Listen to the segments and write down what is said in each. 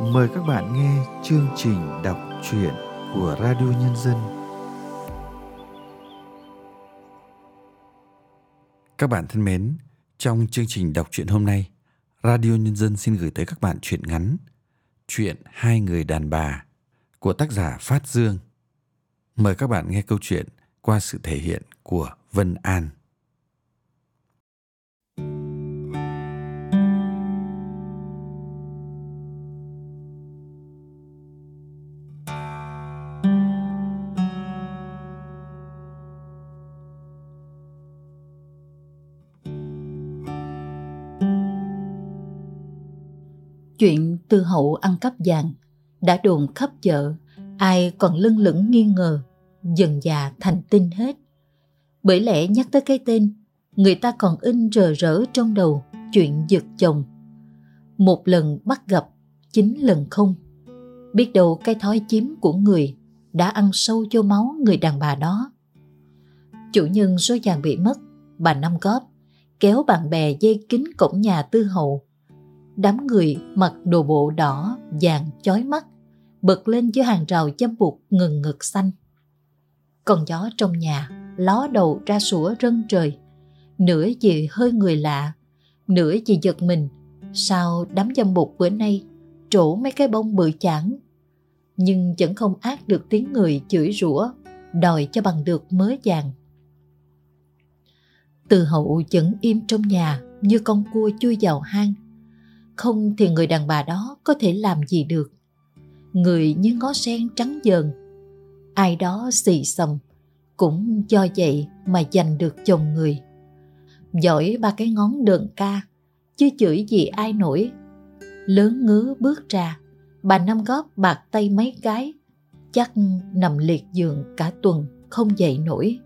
Mời các bạn nghe chương trình đọc truyện của Radio Nhân dân. Các bạn thân mến, trong chương trình đọc truyện hôm nay, Radio Nhân dân xin gửi tới các bạn truyện ngắn Chuyện Hai Người Đàn Bà của tác giả Phát Dương. Mời các bạn nghe câu chuyện qua sự thể hiện của Vân An. Tư hậu ăn cắp vàng đã đồn khắp chợ, ai còn lưng lửng nghi ngờ, dần già thành tin hết. Bởi lẽ nhắc tới cái tên, người ta còn in rờ rỡ trong đầu chuyện giật chồng. Một lần bắt gặp, chín lần không. Biết đâu cái thói chiếm của người đã ăn sâu vô máu người đàn bà đó. Chủ nhân số vàng bị mất, bà Năm Góp, kéo bạn bè dây kính cổng nhà tư hậu đám người mặc đồ bộ đỏ, vàng, chói mắt, bật lên giữa hàng rào châm buộc ngừng ngực xanh. Con gió trong nhà ló đầu ra sủa rân trời, nửa vì hơi người lạ, nửa vì giật mình, sao đám dâm bụt bữa nay trổ mấy cái bông bự chảng. Nhưng vẫn không ác được tiếng người chửi rủa, đòi cho bằng được mớ vàng. Từ hậu vẫn im trong nhà như con cua chui vào hang, không thì người đàn bà đó có thể làm gì được. Người như ngó sen trắng dờn, ai đó xì xầm cũng do vậy mà giành được chồng người. Giỏi ba cái ngón đờn ca, chứ chửi gì ai nổi. Lớn ngứa bước ra, bà năm góp bạc tay mấy cái, chắc nằm liệt giường cả tuần không dậy nổi.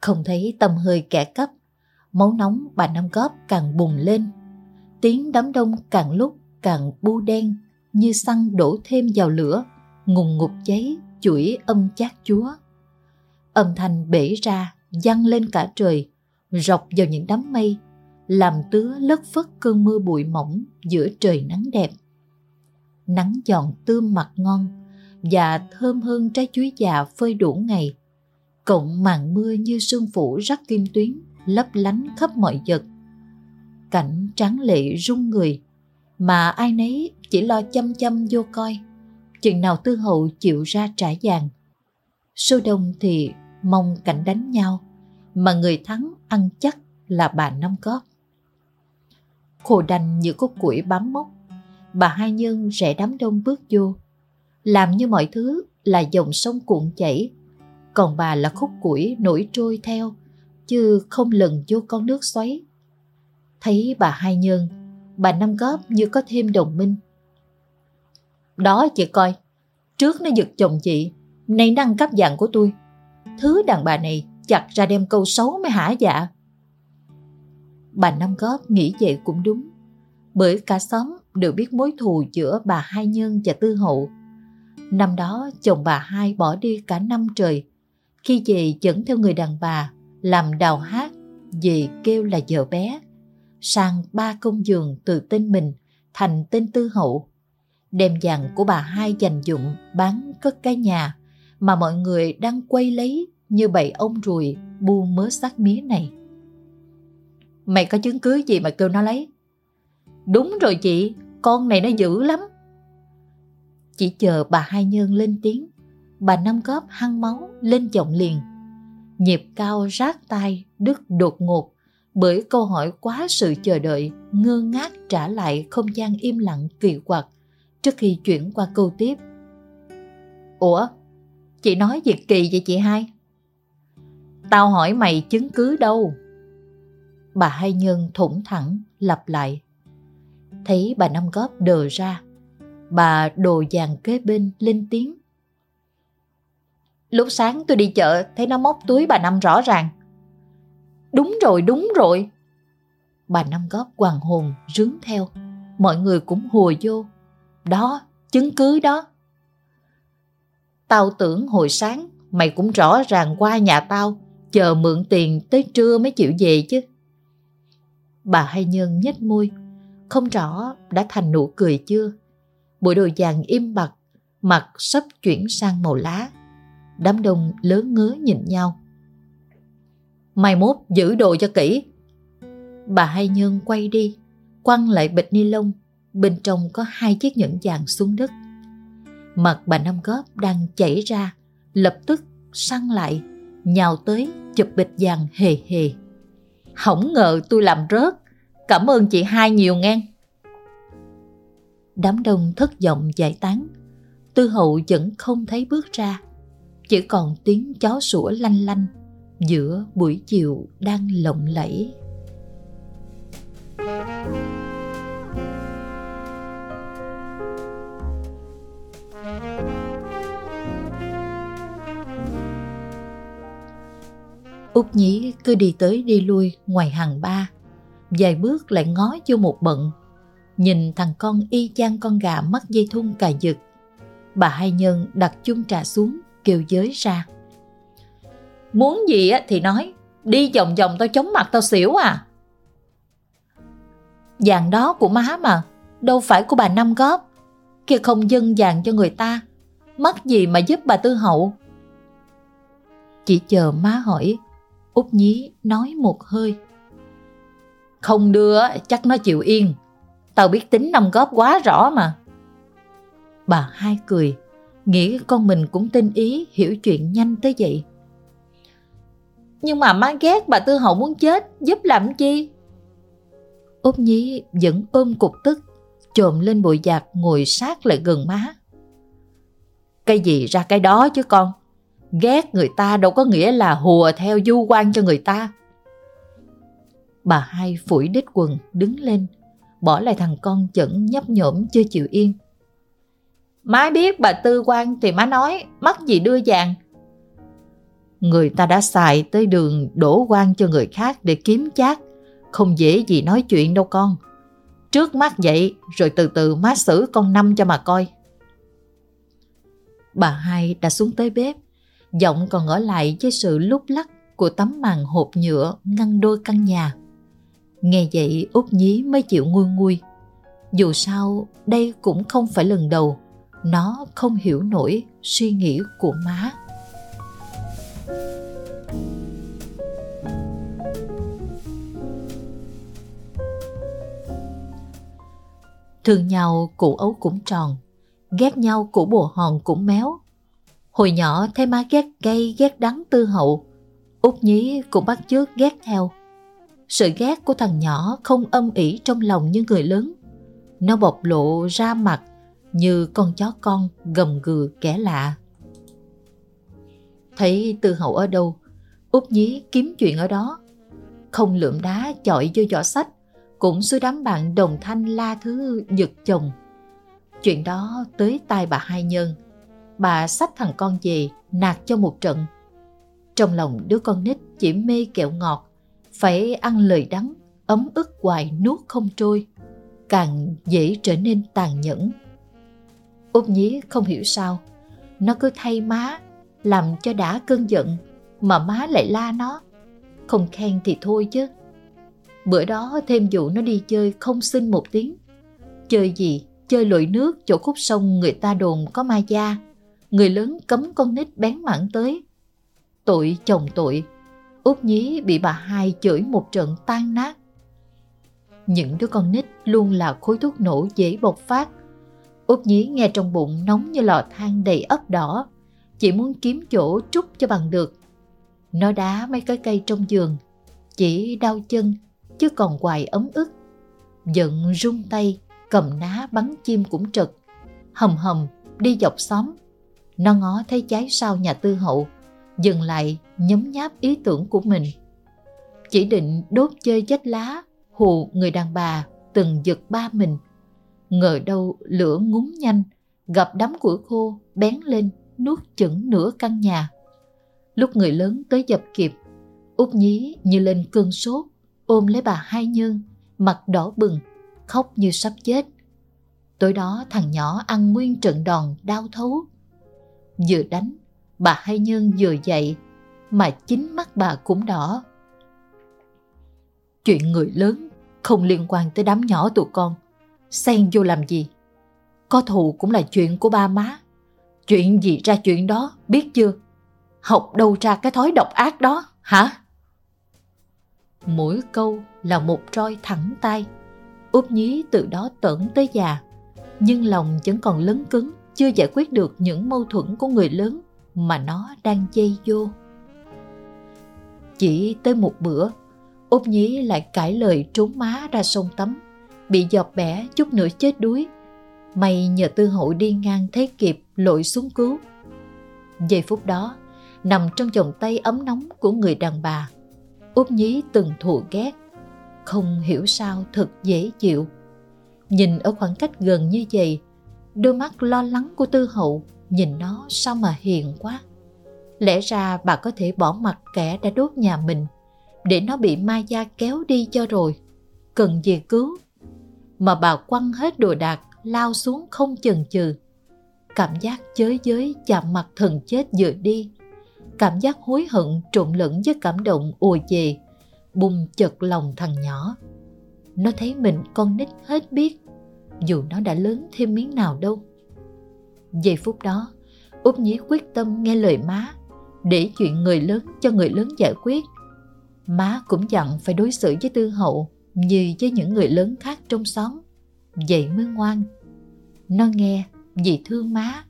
Không thấy tâm hơi kẻ cấp máu nóng bà năm góp càng bùng lên tiếng đám đông càng lúc càng bu đen, như xăng đổ thêm vào lửa, ngùng ngục cháy chuỗi âm chát chúa. Âm thanh bể ra văng lên cả trời, rọc vào những đám mây, làm tứa lất phất cơn mưa bụi mỏng giữa trời nắng đẹp. Nắng giòn tươm mặt ngon và thơm hơn trái chuối già phơi đủ ngày. Cộng màn mưa như sương phủ rắc kim tuyến, lấp lánh khắp mọi vật cảnh tráng lệ rung người, mà ai nấy chỉ lo chăm chăm vô coi, chừng nào tư hậu chịu ra trả vàng. Số đông thì mong cảnh đánh nhau, mà người thắng ăn chắc là bà năm cóp khổ đành như cốt củi bám mốc bà hai nhân rẽ đám đông bước vô. Làm như mọi thứ là dòng sông cuộn chảy, còn bà là khúc củi nổi trôi theo, chứ không lần vô con nước xoáy. Thấy bà hai nhân, bà năm góp như có thêm đồng minh. Đó chị coi, trước nó giật chồng chị, nay năng cấp dạng của tôi. Thứ đàn bà này chặt ra đem câu xấu mới hả dạ. Bà năm góp nghĩ vậy cũng đúng, bởi cả xóm đều biết mối thù giữa bà hai nhân và tư hậu. Năm đó chồng bà hai bỏ đi cả năm trời, khi về dẫn theo người đàn bà làm đào hát về kêu là vợ bé sang ba công giường từ tên mình thành tên tư hậu. Đem vàng của bà hai dành dụng bán cất cái nhà mà mọi người đang quay lấy như bầy ông ruồi bu mớ xác mía này. Mày có chứng cứ gì mà kêu nó lấy? Đúng rồi chị, con này nó dữ lắm. Chỉ chờ bà hai nhân lên tiếng, bà năm góp hăng máu lên giọng liền. Nhịp cao rát tai, đứt đột ngột bởi câu hỏi quá sự chờ đợi, ngơ ngác trả lại không gian im lặng kỳ quặc trước khi chuyển qua câu tiếp. Ủa, chị nói việc kỳ vậy chị hai? Tao hỏi mày chứng cứ đâu? Bà hai nhân thủng thẳng lặp lại. Thấy bà năm góp đờ ra, bà đồ vàng kế bên lên tiếng. Lúc sáng tôi đi chợ thấy nó móc túi bà năm rõ ràng. Đúng rồi, đúng rồi. Bà Năm góp hoàng hồn rướng theo. Mọi người cũng hùa vô. Đó, chứng cứ đó. Tao tưởng hồi sáng mày cũng rõ ràng qua nhà tao chờ mượn tiền tới trưa mới chịu về chứ. Bà hai nhân nhếch môi, không rõ đã thành nụ cười chưa, bộ đồ vàng im bặt, mặt sắp chuyển sang màu lá. Đám đông lớn ngớ nhìn nhau. Mai mốt giữ đồ cho kỹ. Bà Hai Nhân quay đi, quăng lại bịch ni lông, bên trong có hai chiếc nhẫn vàng xuống đất. Mặt bà Năm Góp đang chảy ra, lập tức săn lại, nhào tới chụp bịch vàng hề hề. Hổng ngờ tôi làm rớt, cảm ơn chị hai nhiều ngang. Đám đông thất vọng giải tán, tư hậu vẫn không thấy bước ra, chỉ còn tiếng chó sủa lanh lanh giữa buổi chiều đang lộng lẫy. Út nhí cứ đi tới đi lui ngoài hàng ba, vài bước lại ngó vô một bận. Nhìn thằng con y chang con gà mắc dây thun cà giật. Bà hai nhân đặt chung trà xuống, kêu giới ra. Muốn gì thì nói, đi vòng vòng tao chống mặt tao xỉu à. Vàng đó của má mà, đâu phải của bà Năm góp. Kia không dân vàng cho người ta, mắc gì mà giúp bà Tư Hậu. Chỉ chờ má hỏi, Út nhí nói một hơi. Không đưa chắc nó chịu yên, tao biết tính Năm góp quá rõ mà. Bà hai cười, nghĩ con mình cũng tinh ý hiểu chuyện nhanh tới vậy. Nhưng mà má ghét bà Tư Hậu muốn chết, giúp làm chi? Úc nhí vẫn ôm cục tức, trộm lên bụi giạc ngồi sát lại gần má. Cái gì ra cái đó chứ con, ghét người ta đâu có nghĩa là hùa theo du quan cho người ta. Bà hai phủi đít quần đứng lên, bỏ lại thằng con chẩn nhấp nhổm chưa chịu yên. Má biết bà tư quan thì má nói, mắc gì đưa vàng, Người ta đã xài tới đường đổ quan cho người khác để kiếm chác. Không dễ gì nói chuyện đâu con. Trước mắt vậy, rồi từ từ má xử con năm cho mà coi. Bà hai đã xuống tới bếp. Giọng còn ở lại với sự lúc lắc của tấm màn hộp nhựa ngăn đôi căn nhà. Nghe vậy út nhí mới chịu nguôi nguôi. Dù sao, đây cũng không phải lần đầu nó không hiểu nổi suy nghĩ của má. Thương nhau cụ ấu cũng tròn, ghét nhau cụ bồ hòn cũng méo. Hồi nhỏ thấy má ghét cay ghét đắng tư hậu, út nhí cũng bắt chước ghét theo. Sự ghét của thằng nhỏ không âm ỉ trong lòng như người lớn. Nó bộc lộ ra mặt như con chó con gầm gừ kẻ lạ. Thấy tư hậu ở đâu, út nhí kiếm chuyện ở đó. Không lượm đá chọi vô giỏ sách, cũng xui đám bạn đồng thanh la thứ giật chồng. Chuyện đó tới tai bà hai nhân. Bà xách thằng con về, nạt cho một trận. Trong lòng đứa con nít chỉ mê kẹo ngọt, phải ăn lời đắng, ấm ức hoài nuốt không trôi, càng dễ trở nên tàn nhẫn. Út nhí không hiểu sao, nó cứ thay má, làm cho đã cơn giận, mà má lại la nó. Không khen thì thôi chứ. Bữa đó thêm vụ nó đi chơi không xin một tiếng. Chơi gì? Chơi lội nước chỗ khúc sông người ta đồn có ma da. Người lớn cấm con nít bén mảng tới. Tội chồng tội. Út nhí bị bà hai chửi một trận tan nát. Những đứa con nít luôn là khối thuốc nổ dễ bộc phát. Út nhí nghe trong bụng nóng như lò than đầy ấp đỏ. Chỉ muốn kiếm chỗ trút cho bằng được. Nó đá mấy cái cây trong giường. Chỉ đau chân chứ còn hoài ấm ức. Giận rung tay, cầm ná bắn chim cũng trật. Hầm hầm, đi dọc xóm. Nó ngó thấy trái sau nhà tư hậu, dừng lại nhấm nháp ý tưởng của mình. Chỉ định đốt chơi chết lá, hù người đàn bà từng giật ba mình. Ngờ đâu lửa ngúng nhanh, gặp đám củi khô bén lên nuốt chửng nửa căn nhà. Lúc người lớn tới dập kịp, út nhí như lên cơn sốt, ôm lấy bà hai nhân, mặt đỏ bừng, khóc như sắp chết. Tối đó thằng nhỏ ăn nguyên trận đòn đau thấu. Vừa đánh, bà hai nhân vừa dậy, mà chính mắt bà cũng đỏ. Chuyện người lớn không liên quan tới đám nhỏ tụi con, xen vô làm gì? Có thù cũng là chuyện của ba má. Chuyện gì ra chuyện đó, biết chưa? Học đâu ra cái thói độc ác đó, hả? Mỗi câu là một roi thẳng tay. Út nhí từ đó tẩn tới già. Nhưng lòng vẫn còn lấn cứng, chưa giải quyết được những mâu thuẫn của người lớn mà nó đang dây vô. Chỉ tới một bữa, Út nhí lại cãi lời trốn má ra sông tắm, bị giọt bẻ chút nữa chết đuối. May nhờ tư hậu đi ngang thấy kịp lội xuống cứu. Giây phút đó, nằm trong vòng tay ấm nóng của người đàn bà, Út nhí từng thù ghét, không hiểu sao thật dễ chịu. Nhìn ở khoảng cách gần như vậy, đôi mắt lo lắng của tư hậu nhìn nó sao mà hiền quá. Lẽ ra bà có thể bỏ mặt kẻ đã đốt nhà mình để nó bị ma gia kéo đi cho rồi. Cần gì cứu. Mà bà quăng hết đồ đạc lao xuống không chần chừ. Cảm giác chới giới chạm mặt thần chết vừa đi. Cảm giác hối hận trộn lẫn với cảm động ùa về, bùng chật lòng thằng nhỏ. Nó thấy mình con nít hết biết, dù nó đã lớn thêm miếng nào đâu. Giây phút đó, Út Nhí quyết tâm nghe lời má, để chuyện người lớn cho người lớn giải quyết. Má cũng dặn phải đối xử với Tư Hậu như với những người lớn khác trong xóm. Vậy mới ngoan. Nó nghe vì thương má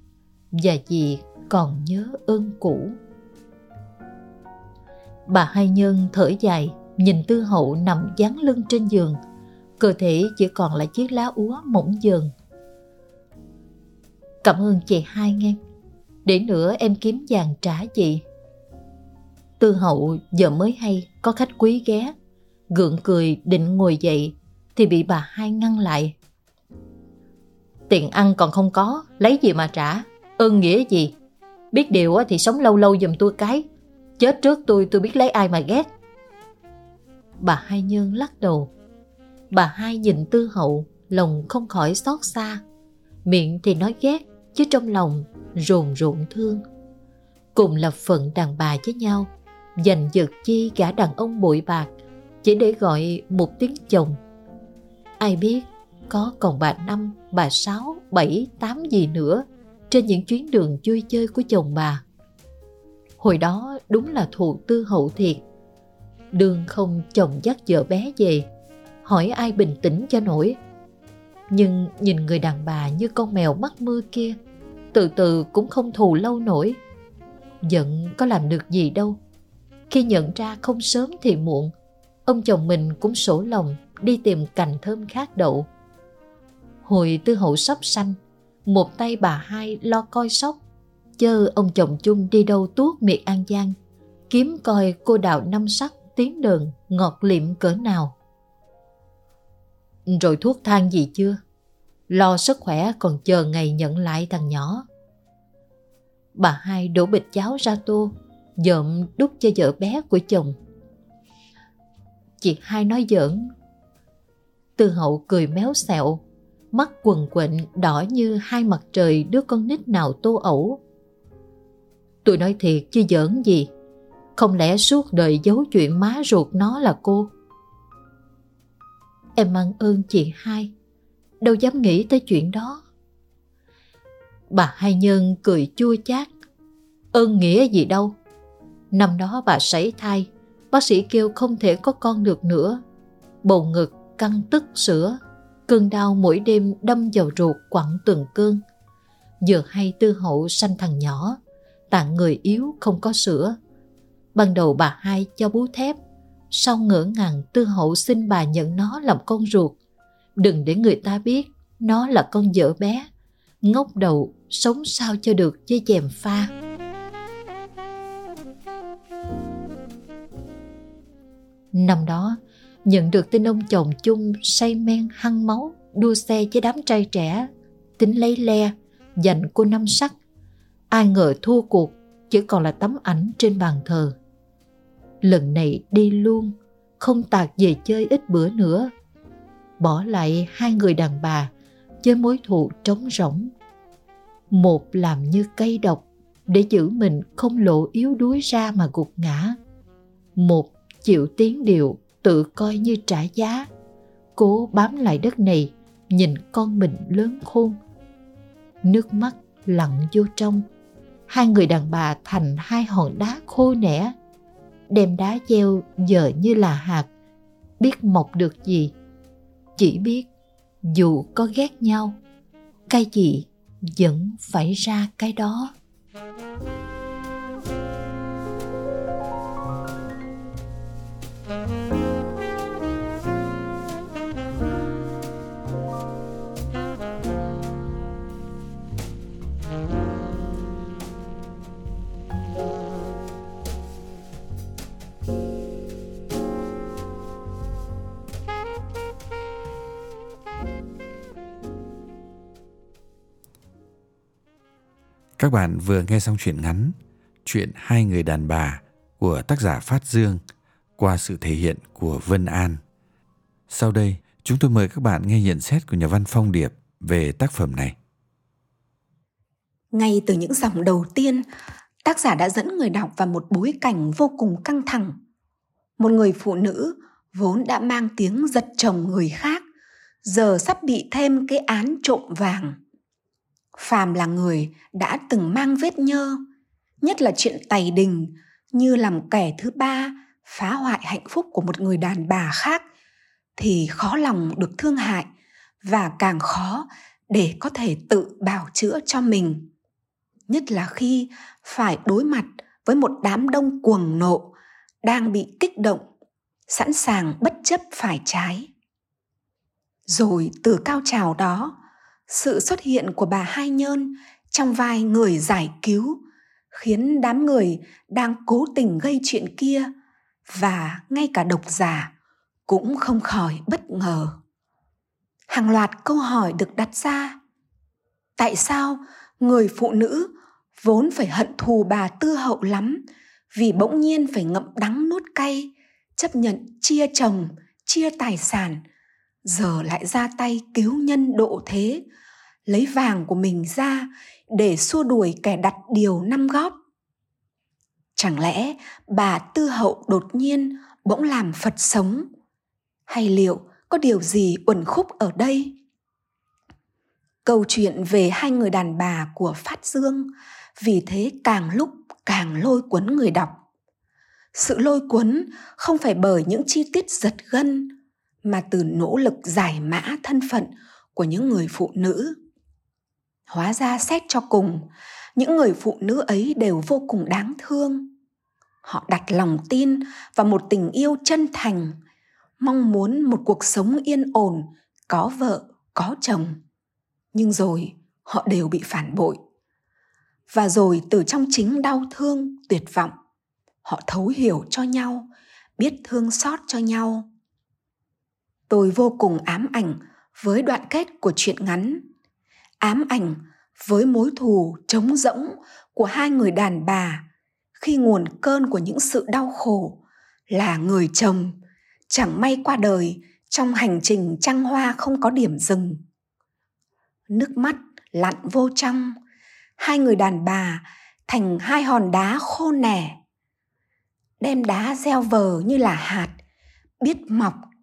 và vì còn nhớ ơn cũ. Bà Hai Nhân thở dài, nhìn Tư Hậu nằm dán lưng trên giường. Cơ thể chỉ còn là chiếc lá úa mỏng dần. Cảm ơn chị hai nghe. Để nữa em kiếm vàng trả chị. Tư hậu giờ mới hay có khách quý ghé. Gượng cười định ngồi dậy thì bị bà hai ngăn lại. Tiền ăn còn không có, lấy gì mà trả, ơn nghĩa gì. Biết điều thì sống lâu lâu giùm tôi cái, chết trước tôi tôi biết lấy ai mà ghét. Bà hai nhân lắc đầu. Bà hai nhìn tư hậu, lòng không khỏi xót xa. Miệng thì nói ghét, chứ trong lòng rồn rộn thương. Cùng là phận đàn bà với nhau, giành giật chi gã đàn ông bụi bạc, chỉ để gọi một tiếng chồng. Ai biết có còn bà năm, bà sáu, bảy, tám gì nữa trên những chuyến đường vui chơi của chồng bà. Hồi đó đúng là thù tư hậu thiệt. Đường không chồng dắt vợ bé về, hỏi ai bình tĩnh cho nổi. Nhưng nhìn người đàn bà như con mèo mắc mưa kia, từ từ cũng không thù lâu nổi. Giận có làm được gì đâu. Khi nhận ra không sớm thì muộn, ông chồng mình cũng sổ lòng đi tìm cành thơm khác đậu. Hồi tư hậu sắp sanh, một tay bà hai lo coi sóc, chơ ông chồng chung đi đâu tuốt miệt An Giang, kiếm coi cô đào năm sắc tiếng đường ngọt liệm cỡ nào. Rồi thuốc thang gì chưa? Lo sức khỏe còn chờ ngày nhận lại thằng nhỏ. Bà hai đổ bịch cháo ra tô, dợm đút cho vợ bé của chồng. Chị hai nói giỡn. Tư hậu cười méo xẹo, mắt quần quệnh đỏ như hai mặt trời đứa con nít nào tô ẩu. Tôi nói thiệt chứ giỡn gì, không lẽ suốt đời giấu chuyện má ruột nó là cô? Em mang ơn chị hai, đâu dám nghĩ tới chuyện đó. Bà hai nhân cười chua chát. Ơn nghĩa gì đâu. Năm đó bà sảy thai, bác sĩ kêu không thể có con được nữa. Bầu ngực căng tức sữa, cơn đau mỗi đêm đâm vào ruột quặn từng cơn. Giờ hay tư hậu sanh thằng nhỏ, tạng người yếu không có sữa. Ban đầu bà hai cho bú thép, sau ngỡ ngàng tư hậu xin bà nhận nó làm con ruột. Đừng để người ta biết nó là con vợ bé, ngốc đầu sống sao cho được với chèm pha. Năm đó, nhận được tin ông chồng chung say men hăng máu, đua xe với đám trai trẻ, tính lấy le, dành cô năm sắc. Ai ngờ thua cuộc, chỉ còn là tấm ảnh trên bàn thờ. Lần này đi luôn, không tạc về chơi ít bữa nữa. Bỏ lại hai người đàn bà với mối thù trống rỗng. Một làm như cây độc để giữ mình không lộ yếu đuối ra mà gục ngã. Một chịu tiếng điệu tự coi như trả giá. Cố bám lại đất này, nhìn con mình lớn khôn. Nước mắt lặn vô trong. Hai người đàn bà thành hai hòn đá khô nẻ. Đem đá gieo giờ như là hạt. Biết mọc được gì. Chỉ biết dù có ghét nhau, cái gì vẫn phải ra cái đó. Các bạn vừa nghe xong chuyện ngắn Chuyện Hai người đàn bà của tác giả Phát Dương qua sự thể hiện của Vân An. Sau đây, chúng tôi mời các bạn nghe nhận xét của nhà văn Phong Điệp về tác phẩm này. Ngay từ những dòng đầu tiên, tác giả đã dẫn người đọc vào một bối cảnh vô cùng căng thẳng. Một người phụ nữ vốn đã mang tiếng giật chồng người khác, giờ sắp bị thêm cái án trộm vàng phàm là người đã từng mang vết nhơ, nhất là chuyện tày đình như làm kẻ thứ ba phá hoại hạnh phúc của một người đàn bà khác thì khó lòng được thương hại và càng khó để có thể tự bào chữa cho mình. Nhất là khi phải đối mặt với một đám đông cuồng nộ đang bị kích động, sẵn sàng bất chấp phải trái. Rồi từ cao trào đó sự xuất hiện của bà Hai Nhơn trong vai người giải cứu khiến đám người đang cố tình gây chuyện kia và ngay cả độc giả cũng không khỏi bất ngờ. Hàng loạt câu hỏi được đặt ra. Tại sao người phụ nữ vốn phải hận thù bà tư hậu lắm vì bỗng nhiên phải ngậm đắng nuốt cay, chấp nhận chia chồng, chia tài sản, giờ lại ra tay cứu nhân độ thế, lấy vàng của mình ra để xua đuổi kẻ đặt điều năm góp. Chẳng lẽ bà tư hậu đột nhiên bỗng làm phật sống? Hay liệu có điều gì uẩn khúc ở đây? Câu chuyện về hai người đàn bà của phát dương vì thế càng lúc càng lôi cuốn người đọc. Sự lôi cuốn không phải bởi những chi tiết giật gân mà từ nỗ lực giải mã thân phận của những người phụ nữ. Hóa ra xét cho cùng, những người phụ nữ ấy đều vô cùng đáng thương. Họ đặt lòng tin vào một tình yêu chân thành, mong muốn một cuộc sống yên ổn, có vợ, có chồng. Nhưng rồi, họ đều bị phản bội. Và rồi từ trong chính đau thương, tuyệt vọng, họ thấu hiểu cho nhau, biết thương xót cho nhau tôi vô cùng ám ảnh với đoạn kết của truyện ngắn. Ám ảnh với mối thù trống rỗng của hai người đàn bà khi nguồn cơn của những sự đau khổ là người chồng chẳng may qua đời trong hành trình trăng hoa không có điểm dừng. Nước mắt lặn vô trong, hai người đàn bà thành hai hòn đá khô nẻ, đem đá gieo vờ như là hạt, biết mọc